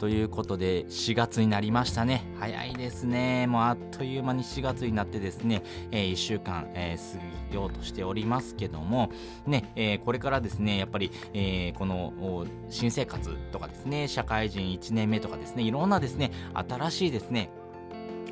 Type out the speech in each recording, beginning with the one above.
ということで4月になりましたね。早いですね。もうあっという間に4月になってですね、えー、1週間、えー、過ぎようとしておりますけどもね、えー、これからですねやっぱり、えー、この新生活とかですね社会人1年目とかですねいろんなですね新しいですね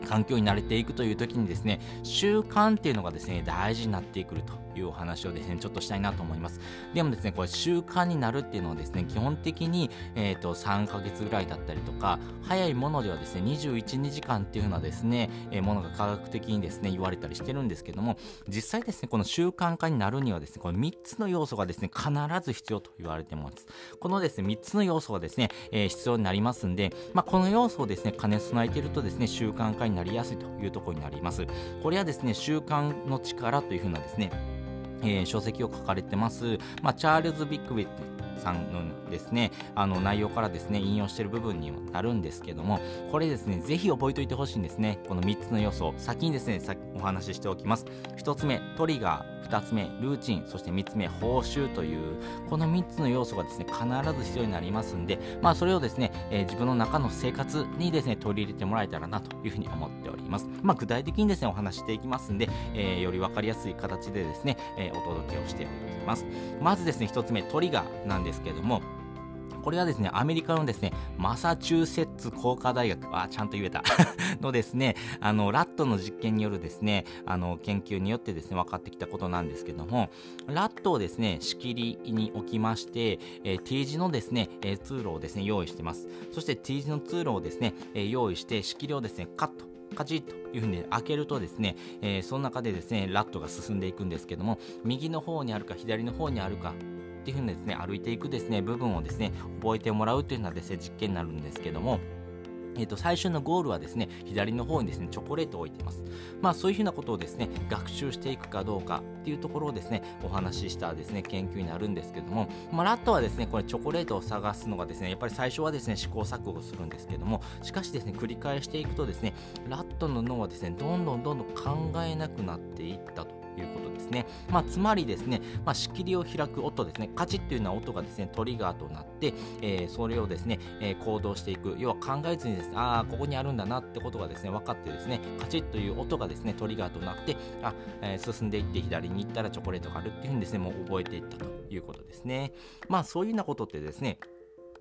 環境に慣れていくという時にですね習慣っていうのがですね大事になってくると。いうお話をですねちょっとしたいなと思います。でもですねこれ習慣になるっていうのはですね基本的に、えーと、3ヶ月ぐらいだったりとか早いものではですね212時間っていうようなですね、えー、ものが科学的にですね言われたりしてるんですけども実際ですねこの習慣化になるにはですねこの3つの要素がですね必ず必要と言われてます。このですね3つの要素がですね、えー、必要になりますんで、まあ、この要素をですね兼ね備えているとですね習慣化になりやすいというところになります。これはですね習慣の力というふうなですねえー、書籍を書かれてます、まあ、チャールズ・ビッグウィット。さんのですね、あの内容からですね、引用している部分にもなるんですけども、これですね、ぜひ覚えておいてほしいんですね。この3つの要素を、先にですね、お話ししておきます。1つ目、トリガー。2つ目、ルーチン。そして3つ目、報酬という、この3つの要素がですね、必ず必要になりますんで、まあ、それをですね、えー、自分の中の生活にですね、取り入れてもらえたらなというふうに思っております。まあ、具体的にですね、お話していきますんで、えー、より分かりやすい形でですね、えー、お届けをしております。まずですね、1つ目、トリガーなんですですけども、これはですね、アメリカのですね、マサチューセッツ工科大学、あ、ちゃんと言えた のですね、あの、ラットの実験によるですね、あの、研究によってですね、分かってきたことなんですけども、ラットをですね、仕切りに置きまして、えー、T 字のですね、えー、通路をですね、用意してます。そして T 字の通路をですね、えー、用意して、仕切りをですね、カット。カチッというふうに開けるとですね、えー、その中でですね、ラットが進んでいくんですけども、右の方にあるか左の方にあるかっていうふうにですね歩いていくですね部分をですね覚えてもらうというのはですね実験になるんですけどもえー、と最初のゴールはですね左の方にですねチョコレートを置いています。まあそういうふうなことをですね学習していくかどうかっていうところをですねお話ししたですね研究になるんですけども、まあ、ラットはですねこれチョコレートを探すのがですねやっぱり最初はですね試行錯誤するんですけどもしかしですね繰り返していくとですねラットの脳はですねどんどんどんどん考えなくなっていったということですね。まあ、つまりですね、まあ、仕切りを開く音ですね、カチッというような音がですね、トリガーとなって、えー、それをですね、えー、行動していく。要は考えずにですね、ああ、ここにあるんだなってことがですね、分かってですね、カチッという音がですね、トリガーとなって、あ、えー、進んでいって左に行ったらチョコレートがあるっていうふうにですね、もう覚えていったということですね。まあ、そういうようなことってですね、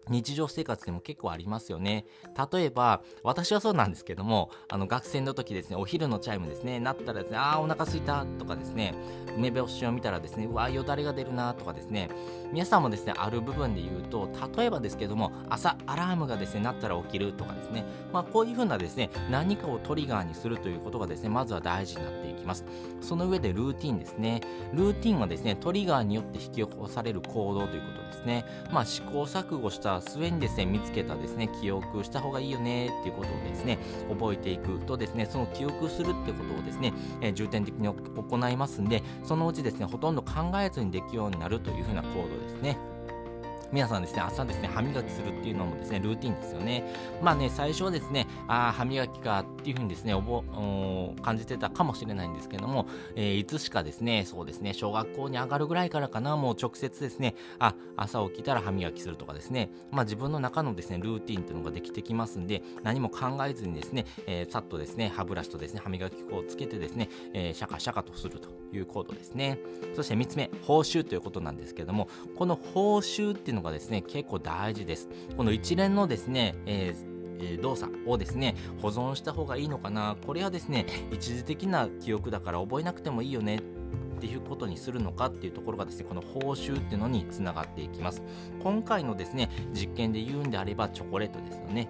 日常生活でも結構ありますよね。例えば、私はそうなんですけども、あの学生の時ですね、お昼のチャイムですね、なったらですね、ああ、お腹すいたとかですね、梅干しを見たらですね、うわ、よだれが出るなとかですね、皆さんもですね、ある部分で言うと、例えばですけども、朝アラームがですね、なったら起きるとかですね、まあ、こういうふうなですね、何かをトリガーにするということがですね、まずは大事になっていきます。その上でルーティンですね。ルーティンはですね、トリガーによって引き起こされる行動ということですね。まあ、試行錯誤したた末にですね、見つけたですね、記憶した方がいいよねっていうことをですね、覚えていくとですね、その記憶するってことをですね、えー、重点的に行いますんで、そのうちですね、ほとんど考えずにできるようになるというふうな行動ですね。皆さんですね、朝ですね、歯磨きするっていうのもですね、ルーティンですよね。まあね、最初はですね、ああ、歯磨きかっていうふうにですね、おぼ感じてたかもしれないんですけども、えー、いつしかですね、そうですね、小学校に上がるぐらいからかな、もう直接ですね、あ、朝起きたら歯磨きするとかですね、まあ自分の中のですね、ルーティンっていうのができてきますんで、何も考えずにですね、えー、さっとですね、歯ブラシとですね、歯磨き粉をつけてですね、えー、シャカシャカとするというコードですね。そして3つ目、報酬ということなんですけども、この報酬っていうののがですね、結構大事です。この一連のですね、えー動作をですね保存した方がいいのかな。これはですね一時的な記憶だから覚えなくてもいいよねっていうことにするのかっていうところがですねこの報酬っていうのにつながっていきます。今回のですね実験で言うんであればチョコレートですよね。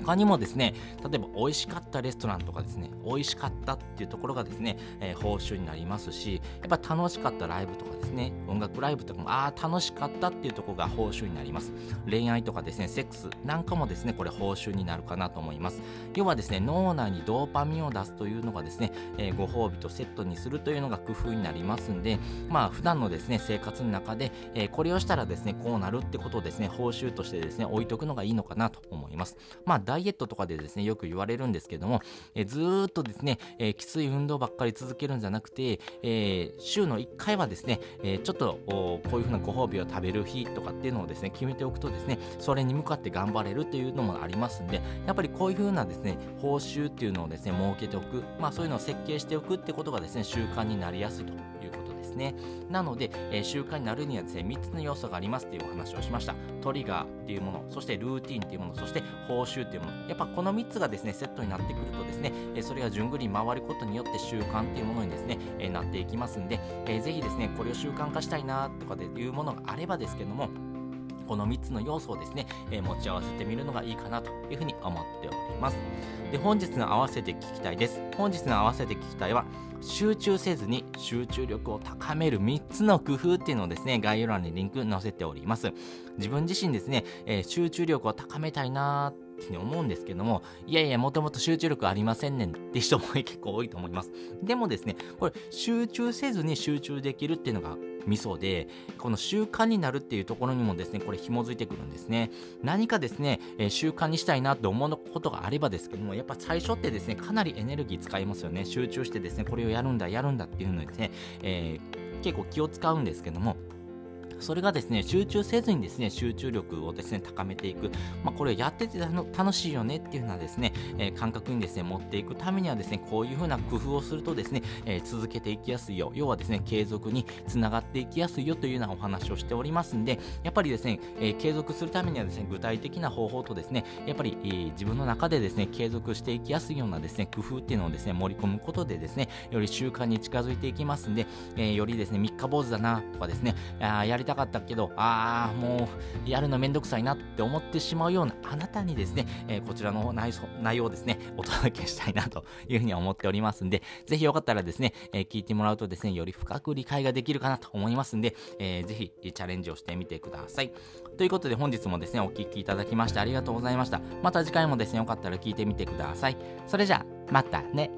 他にもですね例えば美味しかったレストランとかですね美味しかったっていうところがですね、えー、報酬になりますしやっぱ楽しかったライブとかですね音楽ライブとかもああ楽しかったっていうところが報酬になります。恋愛とかですねセックスなんかもですねこれ報酬になるかなと思います。要はですね脳内にドーパミンを出すというのがですね、えー、ご褒美とセットにするというのが工夫になりますんでまあ普段のですね生活の中で、えー、これをしたらですねこうなるってことをですね報酬としてですね置いとくのがいいのかなと思います。まあダイエットとかでですねよく言われるんですけども、え、ずーっとですね、え、きつい運動ばっかり続けるんじゃなくて、え、週の1回はですね、え、ちょっとこういうふうなご褒美を食べる日とかっていうのをですね決めておくとですねそれに向かって頑張れるっていうのもありますんでやっぱりこういうふうなですね報酬っていうのをですね設けておくまあそういうのを設計しておくってことがですね習慣になりやすいと。ですね。なので、えー、習慣になるにはですね3つの要素がありますというお話をしました。トリガーっていうものそしてルーティンっていうものそして報酬っていうもの。やっぱこの3つがですねセットになってくるとですね、え、それが順繰り回ることによって習慣っていうものにですね、え、なっていきますんで、えー、ぜひですねこれを習慣化したいなとかでいうものがあればですけどもこの3つの要素をですね、えー、持ち合わせてみるのがいいかなというふうに思っております。で、本日の合わせて聞きたいです。本日の合わせて聞きたいは、集中せずに集中力を高める3つの工夫っていうのをですね、概要欄にリンク載せております。自分自身ですね、えー、集中力を高めたいなーって思うんですけども、いやいや、もともと集中力ありませんねんって人も結構多いと思います。でもですね、これ、集中せずに集中できるっていうのが味噌で、この習慣になるっていうところにもですね、これ紐づいてくるんですね。何かですね、えー、習慣にしたいなって思うことがあればですけども、やっぱ最初ってですね、かなりエネルギー使いますよね。集中してですね、これをやるんだ、やるんだっていうのですね、えー、結構気を使うんですけども、それがですね、集中せずにですね、集中力をですね、高めていく。まあ、これをやってて楽しいよねっていうようなですね、えー、感覚にですね、持っていくためにはですね、こういうふうな工夫をするとですね、えー、続けていきやすいよ。要はですね、継続につながっていきやすいよというようなお話をしておりますんで、やっぱりですね、えー、継続するためにはですね、具体的な方法とですね、やっぱり、えー、自分の中でですね、継続していきやすいようなですね、工夫っていうのをですね、盛り込むことでですね、より習慣に近づいていきますんで、えー、よりですね、三日坊主だなとかですね、あやりたかったけど、ああ、もうやるのめんどくさいなって思ってしまうようなあなたにですね、えー、こちらの内容をですね、お届けしたいなというふうに思っておりますんで、ぜひよかったらですね、えー、聞いてもらうとですね、より深く理解ができるかなと思いますんで、えー、ぜひチャレンジをしてみてください。ということで本日もですね、お聴きいただきましてありがとうございました。また次回もですね、よかったら聞いてみてください。それじゃあ、またね。